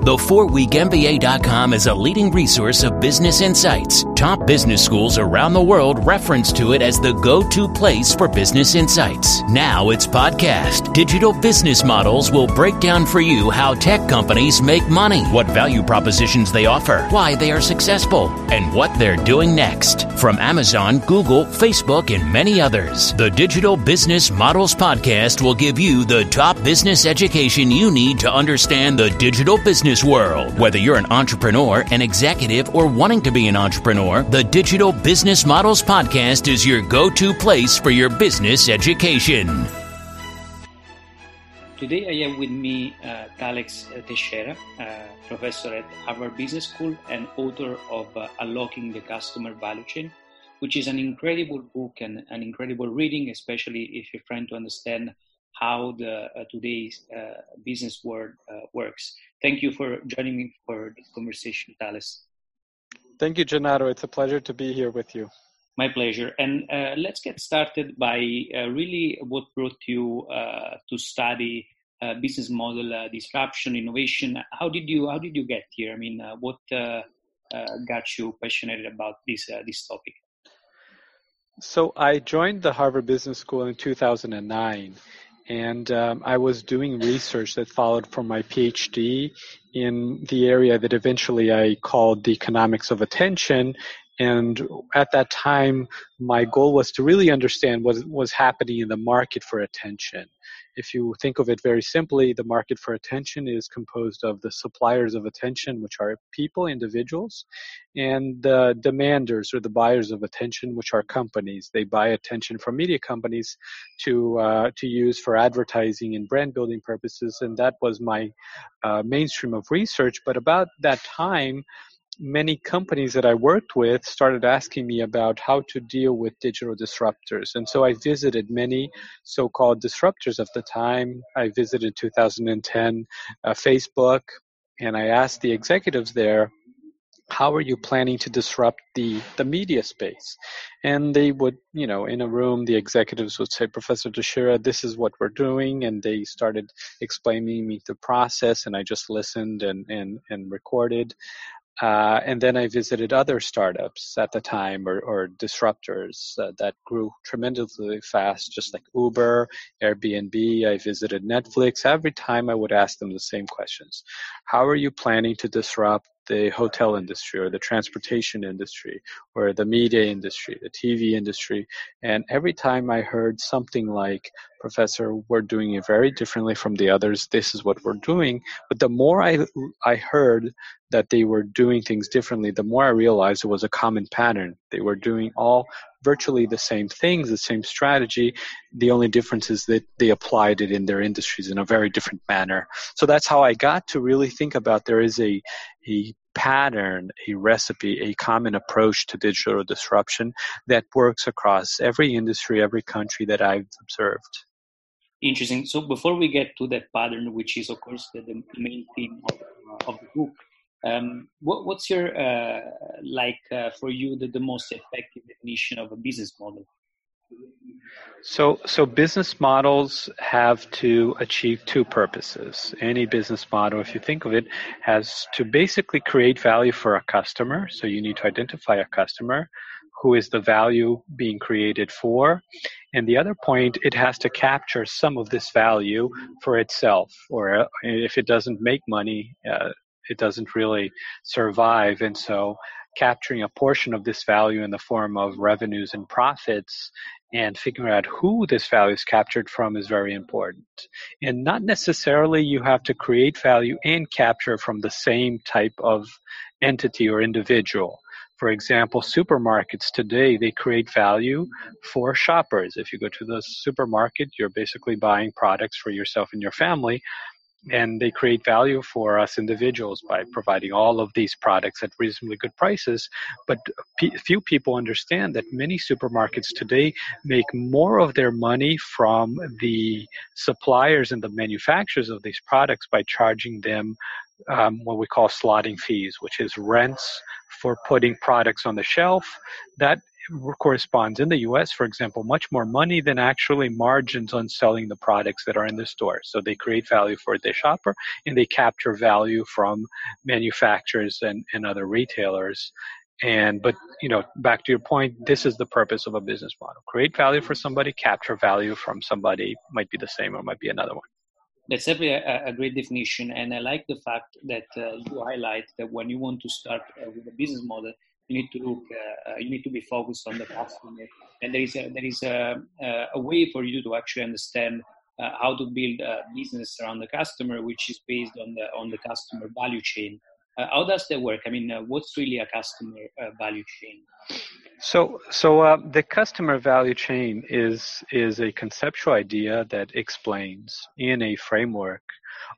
The 4weekmba.com is a leading resource of business insights. Top business schools around the world reference to it as the go to place for business insights. Now it's podcast. Digital business models will break down for you how tech companies make money, what value propositions they offer, why they are successful, and what they're doing next. From Amazon, Google, Facebook, and many others, the Digital Business Models Podcast will give you the top business education you need to understand the digital business business world. Whether you're an entrepreneur, an executive, or wanting to be an entrepreneur, the Digital Business Models Podcast is your go to place for your business education. Today I have with me uh, Thales Teixeira, uh, professor at Harvard Business School and author of uh, Unlocking the Customer Value Chain, which is an incredible book and an incredible reading, especially if you're trying to understand how the uh, today's uh, business world uh, works. Thank you for joining me for this conversation, Thales. Thank you, Gennaro. It's a pleasure to be here with you. My pleasure. And uh, let's get started by uh, really what brought you uh, to study business model disruption, innovation. How did you How did you get here? I mean, what got you passionate about this this topic? So I joined the Harvard Business School in 2009 and um, I was doing research that followed from my PhD in the area that eventually I called the economics of attention. And at that time, my goal was to really understand what was happening in the market for attention. If you think of it very simply, the market for attention is composed of the suppliers of attention, which are people, individuals, and the demanders or the buyers of attention, which are companies. They buy attention from media companies to uh, to use for advertising and brand building purposes, and that was my uh, mainstream of research. But about that time, many companies that I worked with started asking me about how to deal with digital disruptors. And so I visited many so called disruptors of the time. I visited 2010 uh, Facebook, and I asked the executives there, how are you planning to disrupt the, the media space? And they would, you know, in a room, the executives would say, Professor Teixeira, this is what we're doing. And they started explaining me the process, and I just listened and, and, and recorded. Uh, and then I visited other startups at the time or, or disruptors uh, that grew tremendously fast, just like Uber, Airbnb. I visited Netflix. Every time I would ask them the same questions How are you planning to disrupt the hotel industry or the transportation industry or the media industry, the TV industry? And every time I heard something like, Professor, we're doing it very differently from the others. This is what we're doing. But the more I, I heard that they were doing things differently, the more I realized it was a common pattern. They were doing all virtually the same things, the same strategy. The only difference is that they applied it in their industries in a very different manner. So that's how I got to really think about there is a, a pattern, a recipe, a common approach to digital disruption that works across every industry, every country that I've observed. Interesting. So before we get to that pattern, which is of course the, the main theme of, of the book, um, what, what's your uh, like uh, for you the, the most effective definition of a business model? So, so business models have to achieve two purposes. Any business model, if you think of it, has to basically create value for a customer. So you need to identify a customer who is the value being created for. And the other point, it has to capture some of this value for itself, or uh, if it doesn't make money, uh, it doesn't really survive. And so capturing a portion of this value in the form of revenues and profits and figuring out who this value is captured from is very important. And not necessarily you have to create value and capture from the same type of entity or individual. For example, supermarkets today, they create value for shoppers. If you go to the supermarket, you're basically buying products for yourself and your family and they create value for us individuals by providing all of these products at reasonably good prices. But p- few people understand that many supermarkets today make more of their money from the suppliers and the manufacturers of these products by charging them um, what we call slotting fees, which is rents for putting products on the shelf. That corresponds in the US, for example, much more money than actually margins on selling the products that are in the store. So they create value for the shopper and they capture value from manufacturers and, and other retailers. And but you know, back to your point, this is the purpose of a business model. Create value for somebody, capture value from somebody, might be the same or might be another one. That's definitely a, a great definition, and I like the fact that uh, you highlight that when you want to start uh, with a business model, you need to look, uh, uh, you need to be focused on the customer, and there is a, there is a, a way for you to actually understand uh, how to build a business around the customer, which is based on the on the customer value chain. Uh, how does that work? I mean, uh, what's really a customer uh, value chain? So, so uh, the customer value chain is is a conceptual idea that explains in a framework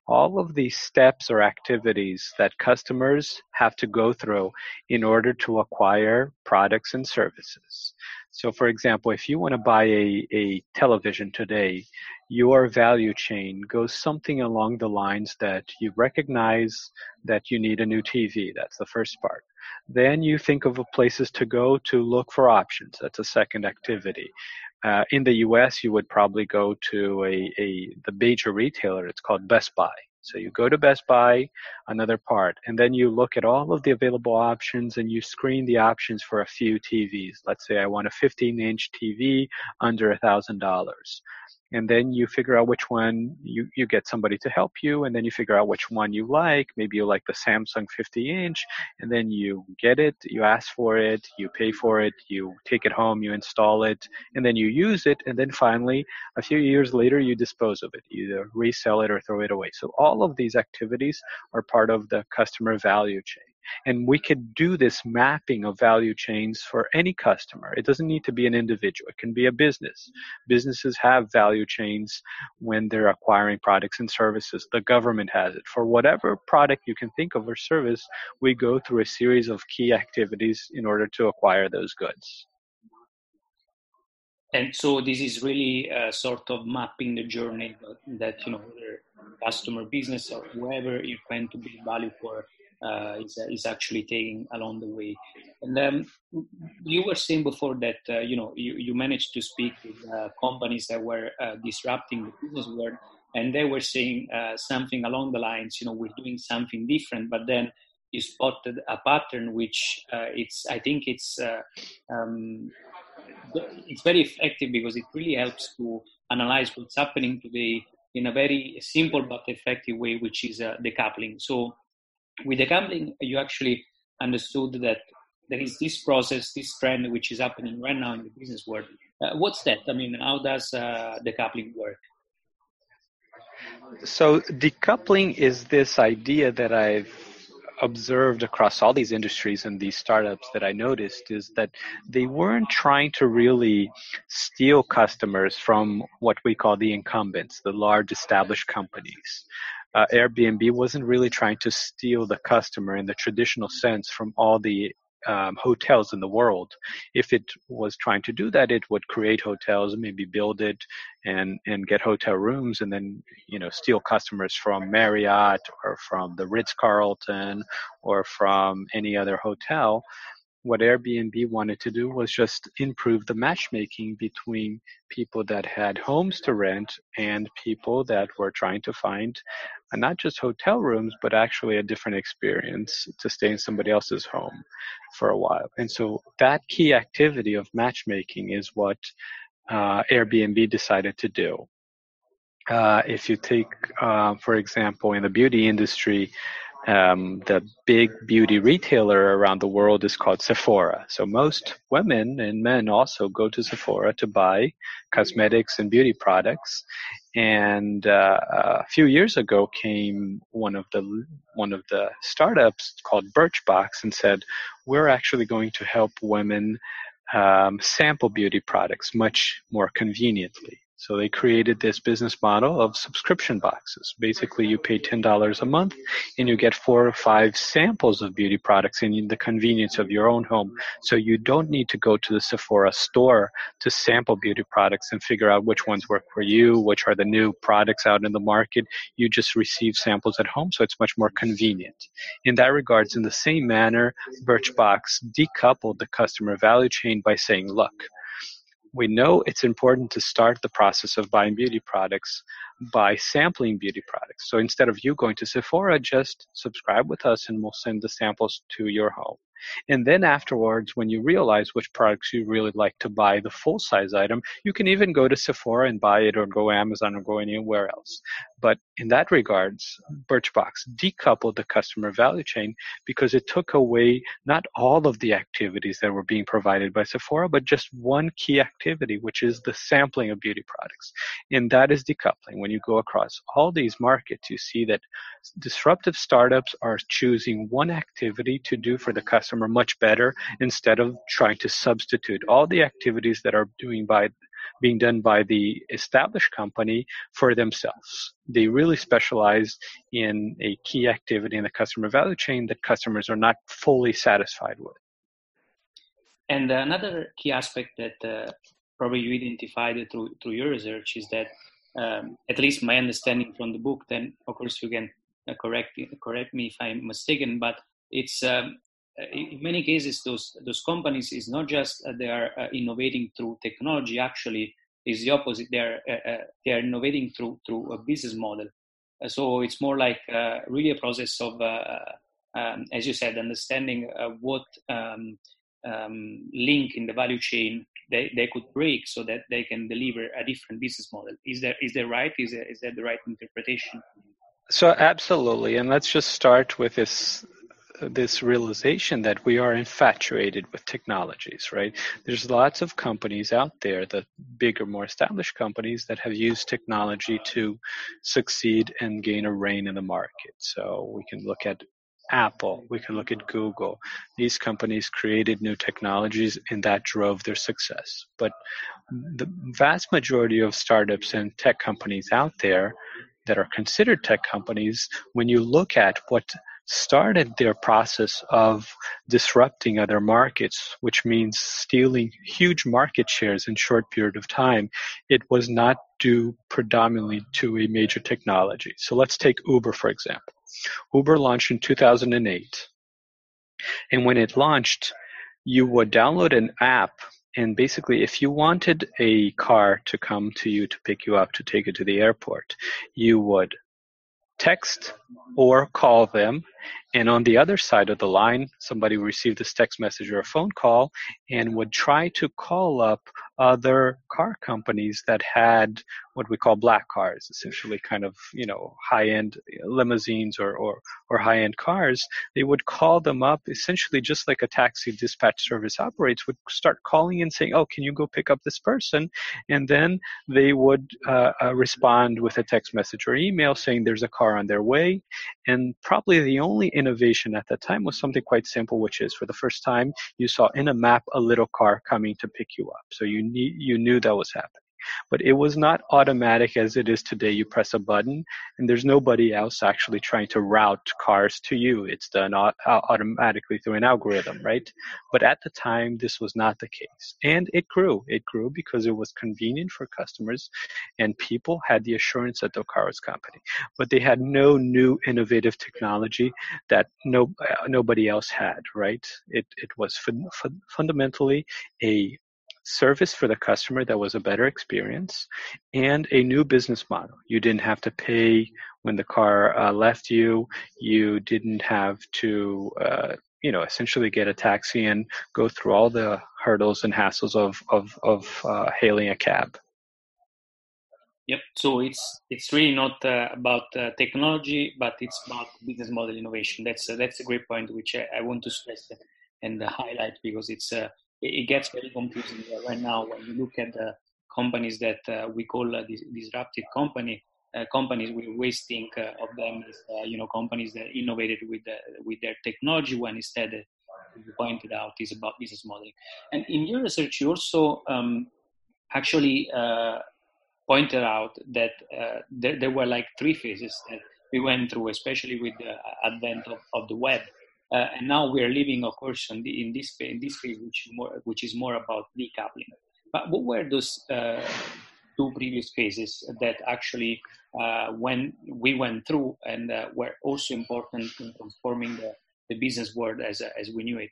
all of these steps or activities that customers have to go through in order to acquire products and services. So, for example, if you want to buy a, a television today, your value chain goes something along the lines that you recognize that you need a new TV. That's the first part. Then you think of places to go to look for options. That's a second activity. Uh, in the U.S., you would probably go to a, a the major retailer. It's called Best Buy. So you go to Best Buy, another part, and then you look at all of the available options and you screen the options for a few TVs. Let's say I want a 15 inch TV under a thousand dollars and then you figure out which one you, you get somebody to help you and then you figure out which one you like. Maybe you like the samsung 50 inch and then you get it you ask for it you pay for it you take it home you install it and then you use it and then finally a few years later you dispose of it. Either resell it or throw it away. So all of these activities are part of the customer value chain and we could do this mapping of value chains for any customer. It doesn't need to be an individual, it can be a business. Businesses have value chains when they're acquiring products and services. The government has it. For whatever product you can think of or service, we go through a series of key activities in order to acquire those goods. And so this is really uh, sort of mapping the journey that, you know, customer business or whoever you plan to build value for uh, is, uh, is actually taking along the way. And um, you were saying before that uh, you know you, you managed to speak with uh, companies that were uh, disrupting the business world, and they were saying uh, something along the lines, you know, we're doing something different, but then you spotted a pattern which it's I think it's um, it's very effective because it really helps to analyze what's happening today in a very simple but effective way, which is decoupling. So with decoupling, you actually understood that there is this process, this trend which is happening right now in the business world. Uh, what's that? I mean, how does uh, decoupling work? So, decoupling is this idea that I've observed across all these industries and these startups that I noticed is that they weren't trying to really steal customers from what we call the incumbents, the large established companies uh, Airbnb wasn't really trying to steal the customer in the traditional sense from all the um, hotels in the world. If it was trying to do that, it would create hotels, maybe build it and and get hotel rooms, and then you know steal customers from Marriott or from the Ritz Carlton or from any other hotel what Airbnb wanted to do was just improve the matchmaking between people that had homes to rent and people that were trying to find uh, not just hotel rooms, but actually a different experience to stay in somebody else's home for a while. And so that key activity of matchmaking is what uh, Airbnb decided to do. Uh, if you take, uh, for example, in the beauty industry, um, the big beauty retailer around the world is called Sephora. So most women and men also go to Sephora to buy cosmetics and beauty products. And uh, a few years ago came one of the one of the startups called Birchbox and said, "We're actually going to help women um, sample beauty products much more conveniently." So they created this business model of subscription boxes. Basically, you pay $10 a month and you get four or five samples of beauty products in the convenience of your own home. So you don't need to go to the Sephora store to sample beauty products and figure out which ones work for you, which are the new products out in the market. You just receive samples at home, so it's much more convenient. In that regards, in the same manner, Birchbox decoupled the customer value chain by saying, look, we know it's important to start the process of buying beauty products by sampling beauty products. So instead of you going to Sephora, just subscribe with us and we'll send the samples to your home. And then afterwards, when you realize which products you really like to buy, the full size item, you can even go to Sephora and buy it or go Amazon or go anywhere else. But in that regards, Birchbox decoupled the customer value chain because it took away not all of the activities that were being provided by Sephora, but just one key activity, which is the sampling of beauty products. And that is decoupling. When you go across all these markets, you see that disruptive startups are choosing one activity to do for the customer much better instead of trying to substitute all the activities that are doing by being done by the established company for themselves. They really specialize in a key activity in the customer value chain that customers are not fully satisfied with. And another key aspect that uh, probably you identified through, through your research is that, um, at least my understanding from the book, then of course you can uh, correct, correct me if I'm mistaken, but it's um, in many cases those those companies is not just uh, they are uh, innovating through technology. Actually is the opposite. They are uh, uh they are innovating through through a business model. Uh, so it's more like really a process of um, as you said understanding what um, um, link in the value chain they, they could break so that they can deliver a different business model. Is that is that right? Is that, is that the right interpretation? So absolutely. And let's just start with this this realization that we are infatuated with technologies, right? There's lots of companies out there, the bigger, more established companies that have used technology to succeed and gain a reign in the market. So we can look at Apple, we can look at Google. These companies created new technologies and that drove their success. But the vast majority of startups and tech companies out there that are considered tech companies, when you look at what started their process of disrupting other markets, which means stealing huge market shares in short period of time, it was not due predominantly to a major technology. So let's take Uber, for example. Uber launched in 2008. And when it launched, you would download an app and basically if you wanted a car to come to you to pick you up to take you to the airport you would text or call them. And on the other side of the line, somebody received this text message or a phone call and would try to call up other car companies that had what we call black cars, essentially kind of, you know, high end limousines or, or, or high end cars. They would call them up essentially just like a taxi dispatch service operates, would start calling and saying, Oh, can you go pick up this person? And then they would uh, uh, respond with a text message or email saying there's a car on their way. And probably the only innovation at that time was something quite simple, which is for the first time you saw in a map a little car coming to pick you up. So you, need, you knew that was happening. But it was not automatic as it is today. You press a button and there's nobody else actually trying to route cars to you. It's done automatically through an algorithm, right? But at the time, this was not the case. And it grew. It grew because it was convenient for customers and people had the assurance that the car was company. But they had no new innovative technology that no, uh, nobody else had, right? It, it was fun, fun, fundamentally a service for the customer that was a better experience, and a new business model. You didn't have to pay when the car uh, left you. You didn't have to, uh, you know, essentially get a taxi and go through all the hurdles and hassles of of of uh, hailing a cab. Yep. So it's it's really not uh, about uh, technology, but it's about business model innovation. That's uh, that's a great point, which I, I want to stress and highlight because it's uh, it gets very confusing right now when you look at the companies that uh, we call uh, disruptive company uh, companies we always think uh, of them as uh, you know companies that innovated with with their technology when instead you pointed out is about business modeling and in your research you also um, actually pointed out that uh, there, there, were like three phases that we went through, especially with the advent of, of the web. Uh, and now we are living, of course, in, the, in this in this phase, which is more which is more about decoupling. But what were those uh, two previous phases that actually uh, when we went through and uh, were also important in transforming the, the business world as as we knew it?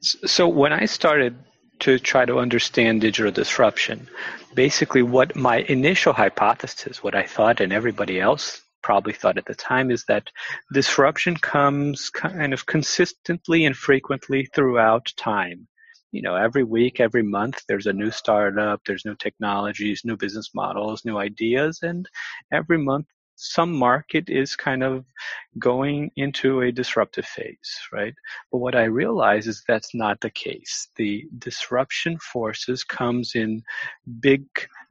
So when I started to try to understand digital disruption, basically what my initial hypothesis, what I thought and everybody else probably thought at the time is that disruption comes kind of consistently and frequently throughout time. You know, every week, every month, there's a new startup, there's new technologies, new business models, new ideas, and every month some market is kind of going into a disruptive phase, right? But what I realize is that's not the case. The disruption forces comes in big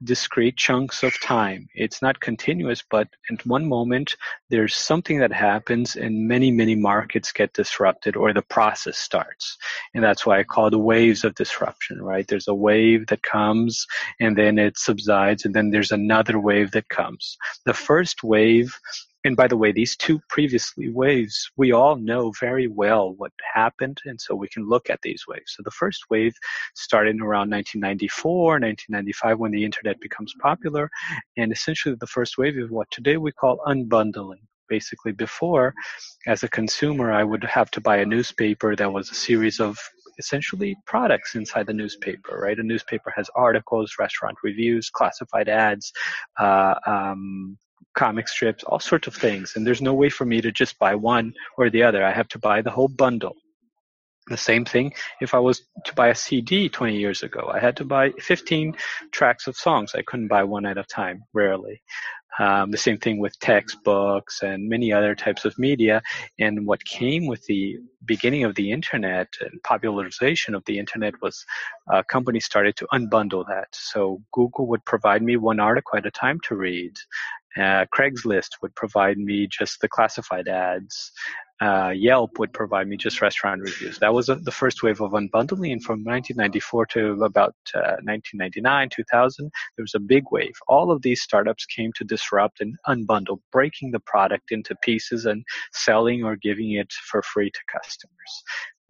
discrete chunks of time. It's not continuous, but at one moment there's something that happens and many, many markets get disrupted or the process starts. And that's why I call the waves of disruption, right? There's a wave that comes and then it subsides and then there's another wave that comes. The first wave and by the way, these two previously waves, we all know very well what happened, and so we can look at these waves. So the first wave started around 1994, 1995, when the internet becomes popular, and essentially the first wave is what today we call unbundling. Basically, before, as a consumer, I would have to buy a newspaper that was a series of essentially products inside the newspaper, right? A newspaper has articles, restaurant reviews, classified ads, uh, um, comic strips, all sorts of things. And there's no way for me to just buy one or the other. I have to buy the whole bundle. The same thing if I was to buy a CD 20 years ago. I had to buy 15 tracks of songs. I couldn't buy one at a time, rarely. Um, the same thing with textbooks and many other types of media. And what came with the beginning of the internet and popularization of the internet was uh, companies started to unbundle that. So Google would provide me one article at a time to read. Uh, Craigslist would provide me just the classified ads. Uh, Yelp would provide me just restaurant reviews. That was uh, the first wave of unbundling. And from 1994 to about 1999, uh, 2000, there was a big wave. All of these startups came to disrupt and unbundle, breaking the product into pieces and selling or giving it for free to customers.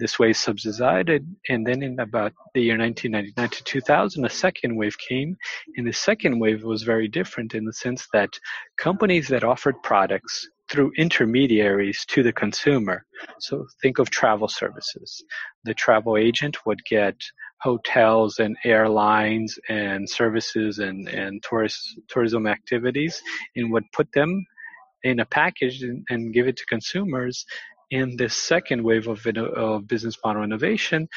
This wave subsided, and then in about the year 1999 to 2000, a second wave came, and the second wave was very different in the sense that companies that offered products through intermediaries to the consumer. So think of travel services. The travel agent would get hotels and airlines and services and, and tourist, tourism activities and would put them in a package and, and give it to consumers in this second wave of, of business model innovation,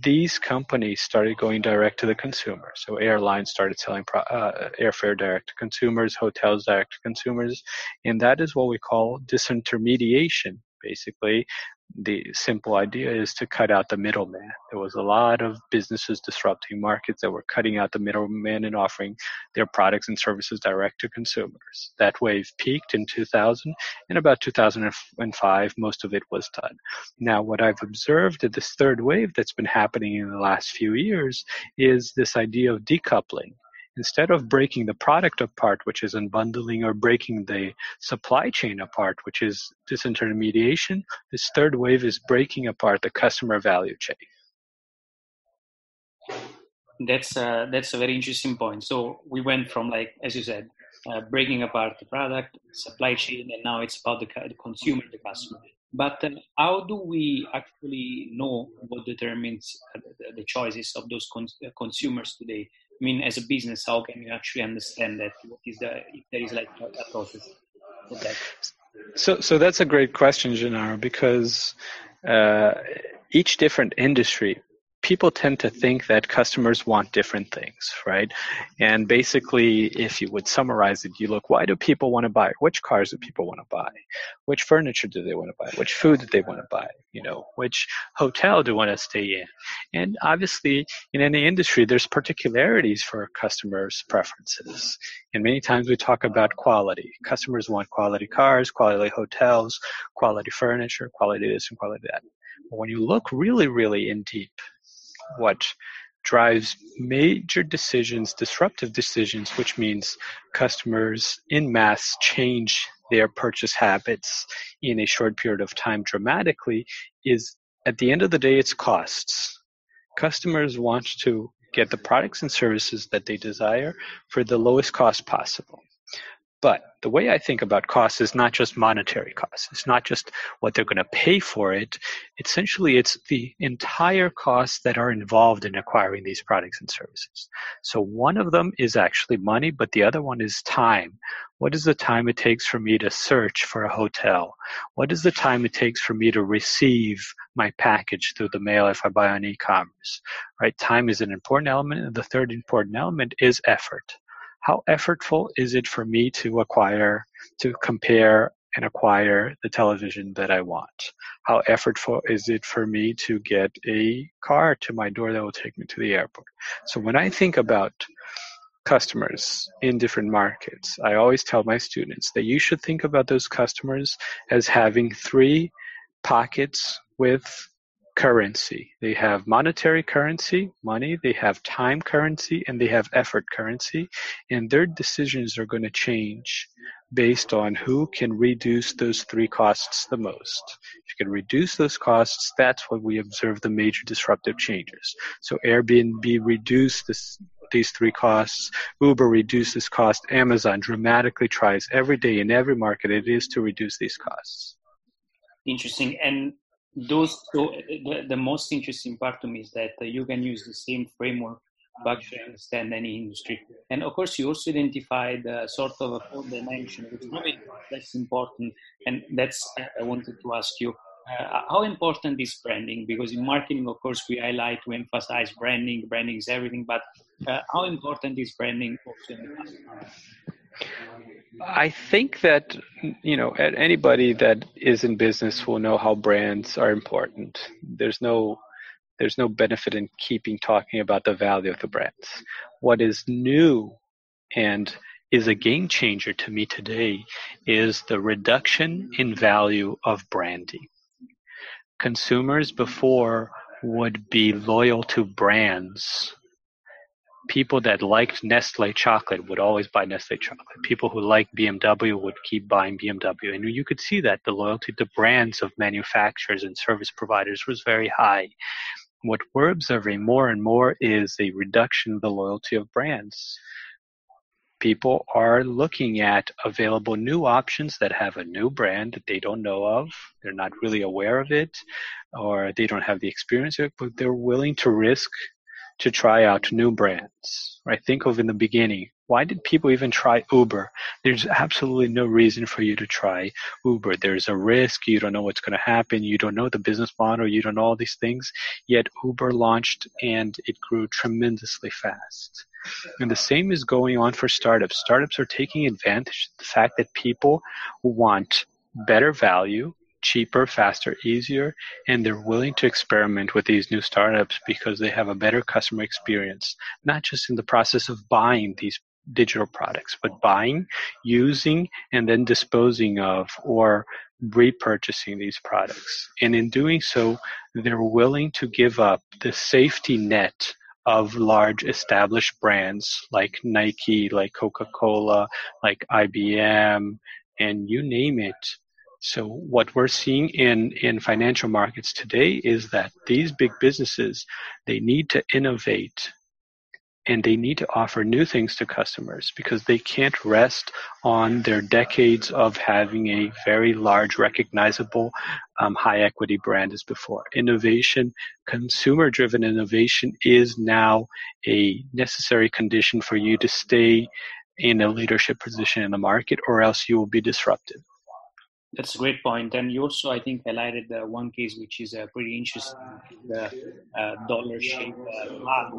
these companies started going direct to the consumer. So airlines started selling uh, airfare direct to consumers, hotels direct to consumers, and that is what we call disintermediation. Basically, the simple idea is to cut out the middleman. There was a lot of businesses disrupting markets that were cutting out the middleman and offering their products and services direct to consumers. That wave peaked in 2000. In about 2005, most of it was done. Now, what I've observed at this third wave that's been happening in the last few years is this idea of decoupling instead of breaking the product apart, which is unbundling, or breaking the supply chain apart, which is disintermediation, this third wave is breaking apart the customer value chain. That's uh, that's a very interesting point. So we went from like, as you said, uh, breaking apart the product, supply chain, and now it's about the, the consumer, the customer. But uh, how do we actually know what determines uh, the, choices of those cons- consumers today? I mean, as a business, how can you actually understand that? What is the if there is like a process of that? So, so that's a great question, Gennaro, because uh, each different industry people tend to think that customers want different things, right? And basically, if you would summarize it, you look, why do people want to buy? Which cars do people want to buy? Which furniture do they want to buy? Which food do they want to buy? You know, which hotel do they want to stay in? And obviously, in any industry, there's particularities for customers' preferences. And many times we talk about quality. Customers want quality cars, quality hotels, quality furniture, quality this and quality that. But when you look really, really in deep, what drives major decisions, disruptive decisions, which means customers in mass change their purchase habits in a short period of time dramatically, is at the end of the day, it's costs. Customers want to get the products and services that they desire for the lowest cost possible. But the way I think about costs is not just monetary costs. It's not just what they're going to pay for it. Essentially, it's the entire costs that are involved in acquiring these products and services. So one of them is actually money, but the other one is time. What is the time it takes for me to search for a hotel? What is the time it takes for me to receive my package through the mail if I buy on e-commerce? Right? Time is an important element. And the third important element is effort how effortful is it for me to acquire, to compare and acquire the television that I want? How effortful is it for me to get a car to my door that will take me to the airport? So when I think about customers in different markets, I always tell my students that you should think about those customers as having three pockets with currency. They have monetary currency, money, they have time currency, and they have effort currency. And their decisions are going to change based on who can reduce those three costs the most. If you can reduce those costs, that's when we observe the major disruptive changes. So Airbnb reduced this, these three costs, Uber reduces cost, Amazon dramatically tries every day in every market it is to reduce these costs. Interesting. And those so the, the most interesting part to me is that you can use the same framework to understand any industry. And of course, you also identified sort of a fourth dimension, which is less important. And that's I wanted to ask you. Uh, how important is branding? Because in marketing, of course, we highlight, we emphasize branding. Branding is everything, but uh, how important is branding also in the past? I think that you know anybody that is in business will know how brands are important. There's no there's no benefit in keeping talking about the value of the brands. What is new and is a game changer to me today is the reduction in value of branding. Consumers before would be loyal to brands people that liked Nestle chocolate would always buy Nestle chocolate. People who liked BMW would keep buying BMW. And you could see that the loyalty to brands of manufacturers and service providers was very high. What we're observing more and more is a reduction of the loyalty of brands. People are looking at available new options that have a new brand that they don't know of. They're not really aware of it, or they don't have the experience of it, but they're willing to risk to try out new brands. Right? Think of in the beginning, why did people even try Uber? There's absolutely no reason for you to try Uber. There's a risk. You don't know what's going to happen. You don't know the business model. You don't know all these things. Yet Uber launched and it grew tremendously fast. And the same is going on for startups. Startups are taking advantage of the fact that people want better value cheaper, faster, easier, and they're willing to experiment with these new startups because they have a better customer experience, not just in the process of buying these digital products, but buying, using, and then disposing of or repurchasing these products. And in doing so, they're willing to give up the safety net of large established brands like Nike, like Coca Cola, like IBM, and you name it so what we're seeing in, in financial markets today is that these big businesses, they need to innovate and they need to offer new things to customers because they can't rest on their decades of having a very large, recognizable, um, high equity brand as before. Innovation, consumer driven innovation is now a necessary condition for you to stay in a leadership position in the market or else you will be disrupted. That's a great point. And you also, I think, highlighted the one case which is uh, pretty interesting, the uh, Dollar Shave uh,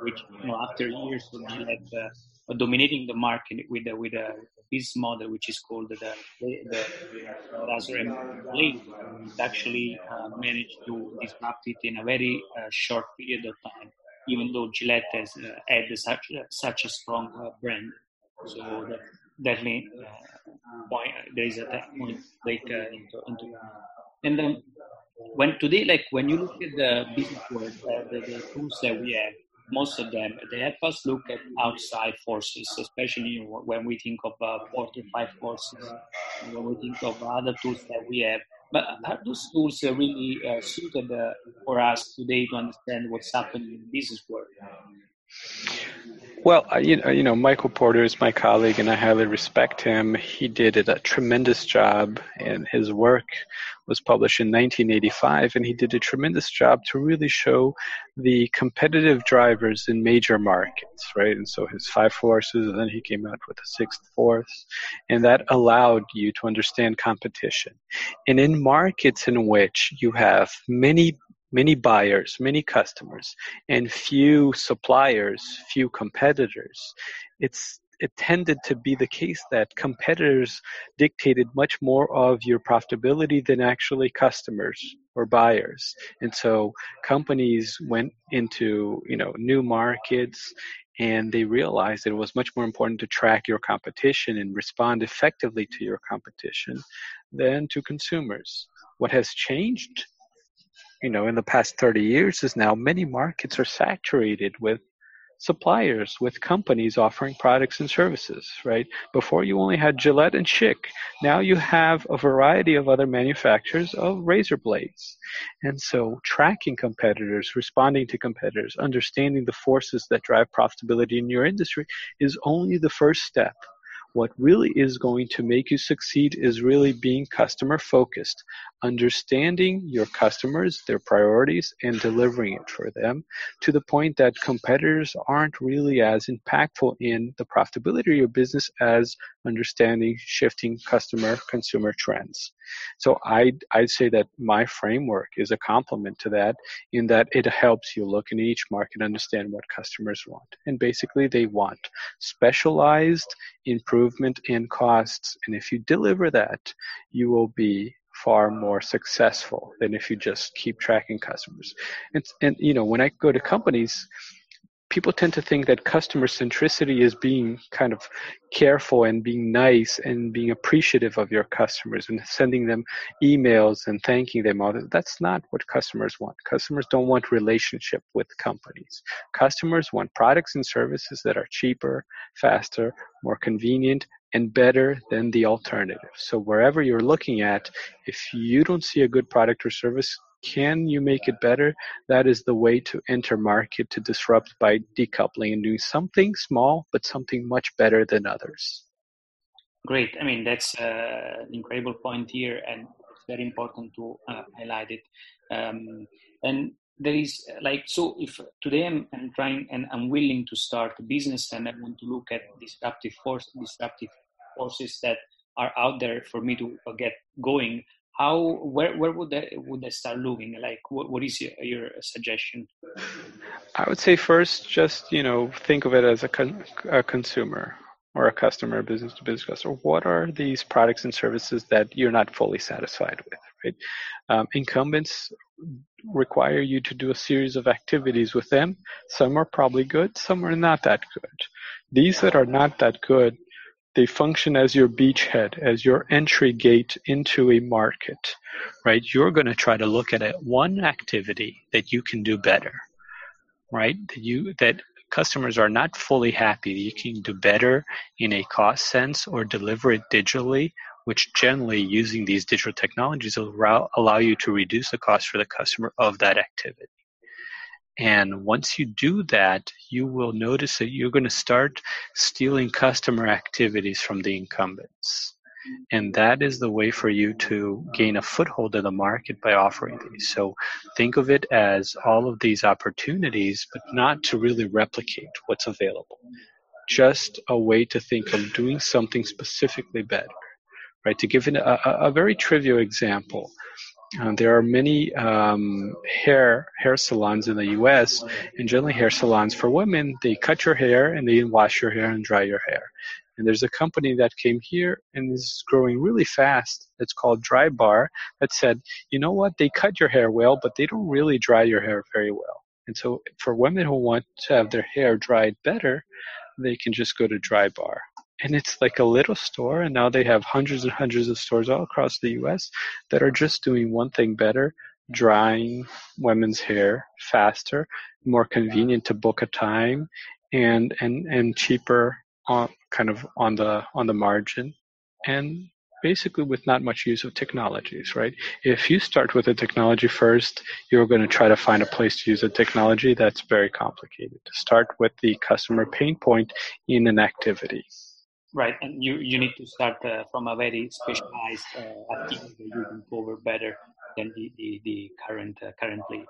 which, you know, after years of uh, dominating the market with, with a business model which is called the, the, the Razor Blade, actually uh, managed to disrupt it in a very uh, short period of time, even though Gillette has uh, had such, such a strong brand. So definitely point there is a point like uh, into, into and then when today like when you look at the business world uh, the, the tools that we have most of them, they help us look at outside forces, especially when we think of uh, five forces, when we think of other tools that we have. But are those tools uh, really uh, suited uh, for us today to understand what's happening in the business world? Well, you know, Michael Porter is my colleague, and I highly respect him. He did a tremendous job, and his work was published in 1985, and he did a tremendous job to really show the competitive drivers in major markets, right? And so his five forces, and then he came out with a sixth force, and that allowed you to understand competition. And in markets in which you have many many buyers, many customers, and few suppliers, few competitors, it's it tended to be the case that competitors dictated much more of your profitability than actually customers or buyers. And so companies went into, you know, new markets and they realized that it was much more important to track your competition and respond effectively to your competition than to consumers. What has changed you know in the past 30 years is now many markets are saturated with suppliers with companies offering products and services right? Before you only had gillette and Schick. Now you have a variety of other manufacturers of razor blades. And so tracking competitors responding to competitors understanding the forces that drive profitability in your industry is only the first step. What really is going to make you succeed is really being customer focused, understanding your customers, their priorities, and delivering it for them to the point that competitors aren't really as impactful in the profitability of your business as understanding shifting customer consumer trends. So I'd, I'd say that my framework is a complement to that in that it helps you look in each market, understand what customers want. And basically they want specialized improvement in costs. And if you deliver that, you will be far more successful than if you just keep tracking customers. And, and you know, when I go to companies, people tend to think that customer centricity is being kind of careful and being nice and being appreciative of your customers and sending them emails and thanking them. All that's not what customers want. Customers don't want relationship with companies. Customers want products and services that are cheaper faster more convenient and better than the alternative. So wherever you're looking at if you don't see a good product or service can you make it better? That is the way to enter market to disrupt by decoupling and doing something small, but something much better than others. Great. I mean, that's uh, an incredible point here, and it's very important to uh, highlight it. Um, and there is like so if today I'm, I'm, trying and I'm willing to start a business and I want to look at disruptive force disruptive forces that are out there for me to get going how where where would that would they start looking? Like what, what is your, your suggestion? I would say first just you know think of it as a, con- a consumer or a customer business to business customer. What are these products and services that you're not fully satisfied with right? Um, incumbents require you to do a series of activities with them. Some are probably good some are not that good. These that are not that good they function as your beachhead, as your entry gate into a market, right? You're going to try to look at it, one activity that you can do better, right? That you that customers are not fully happy. You can do better in a cost sense or deliver it digitally, which generally using these digital technologies will allow you to reduce the cost for the customer of that activity. And once you do that, you will notice that you're going to start stealing customer activities from the incumbents. And that is the way for you to gain a foothold in the market by offering these. So think of it as all of these opportunities, but not to really replicate what's available. Just a way to think of doing something specifically better. Right? To give an, a, a very trivial example, uh, there are many um, hair hair salons in the U.S. and generally hair salons for women. They cut your hair and they wash your hair and dry your hair. And there's a company that came here and is growing really fast. It's called Drybar. That said, you know what? They cut your hair well, but they don't really dry your hair very well. And so, for women who want to have their hair dried better, they can just go to Drybar and it's like a little store and now they have hundreds and hundreds of stores all across the US that are just doing one thing better drying women's hair faster, more convenient to book a time, and and and cheaper on kind of on the on the margin, and basically with not much use of technologies, right? If you start with a technology first, you're going to try to find a place to use a technology that's very complicated. to Start with the customer pain point in an activity. Right, and you, you need to start uh, from a very specialized uh, activity that you can cover better than the, the, the current uh, currently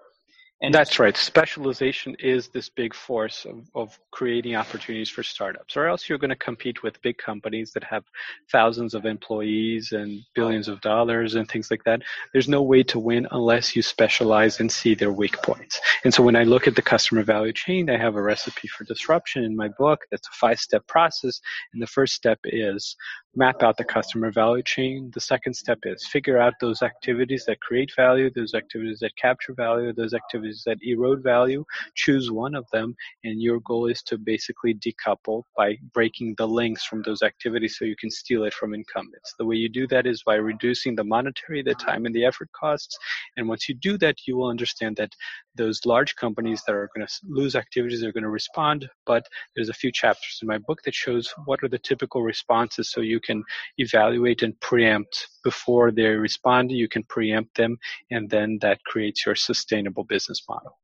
and That's right. Specialization is this big force of, of creating opportunities for startups, or else you're going to compete with big companies that have thousands of employees and billions of dollars and things like that. There's no way to win unless you specialize and see their weak points. And so when I look at the customer value chain, I have a recipe for disruption in my book. That's a five step process. And the first step is map out the customer value chain. The second step is figure out those activities that create value, those activities that capture value, those activities that erode value. Choose one of them, and your goal is to basically decouple by breaking the links from those activities so you can steal it from incumbents. The way you do that is by reducing the monetary, the time, and the effort costs. And once you do that, you will understand that those large companies that are going to lose activities are going to respond. But there's a few chapters in my book that shows what are the typical responses so you can evaluate and preempt before they respond. You can preempt them, and then that creates your sustainable business model.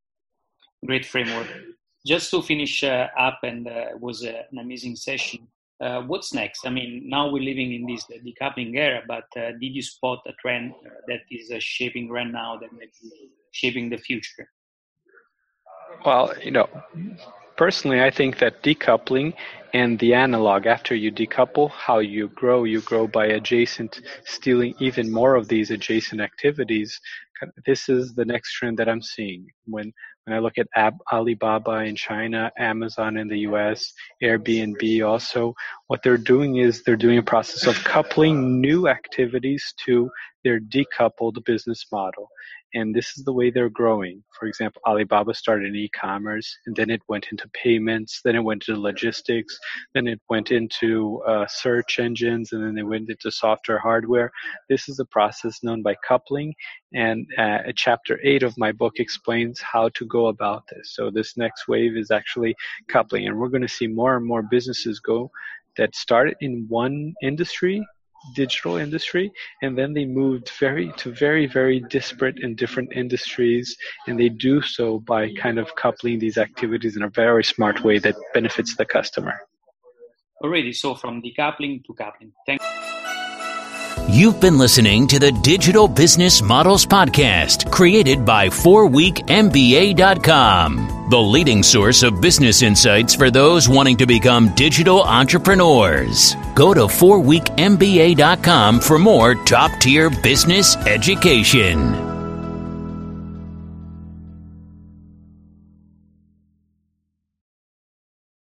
Great framework. Just to finish uh, up, and uh, was uh, an amazing session. Uh, what's next? I mean, now we're living in this decoupling era, but uh, did you spot a trend uh, that is shaping right now that may be shaping the future? Well, you know, personally, I think that decoupling and the analog, after you decouple, how you grow, you grow by adjacent, stealing even more of these adjacent activities. This is the next trend that I'm seeing. When when I look at Ab- Alibaba in China, Amazon in the US, Airbnb also, what they're doing is they're doing a process of coupling new activities to their decoupled business model and this is the way they're growing. For example, Alibaba started in e-commerce, and then it went into payments, then it went into logistics, then it went into uh, search engines, and then they went into software hardware. This is a process known by coupling, and uh, chapter eight of my book explains how to go about this. So this next wave is actually coupling, and we're going to see more and more businesses go that started in one industry digital industry and then they moved very to very very disparate and different industries and they do so by kind of coupling these activities in a very smart way that benefits the customer. Already so from decoupling to coupling. Thank You've been listening to the Digital Business Models Podcast, created by fourweekmba.com, the leading source of business insights for those wanting to become digital entrepreneurs. Go to fourweekmba.com for more top tier business education.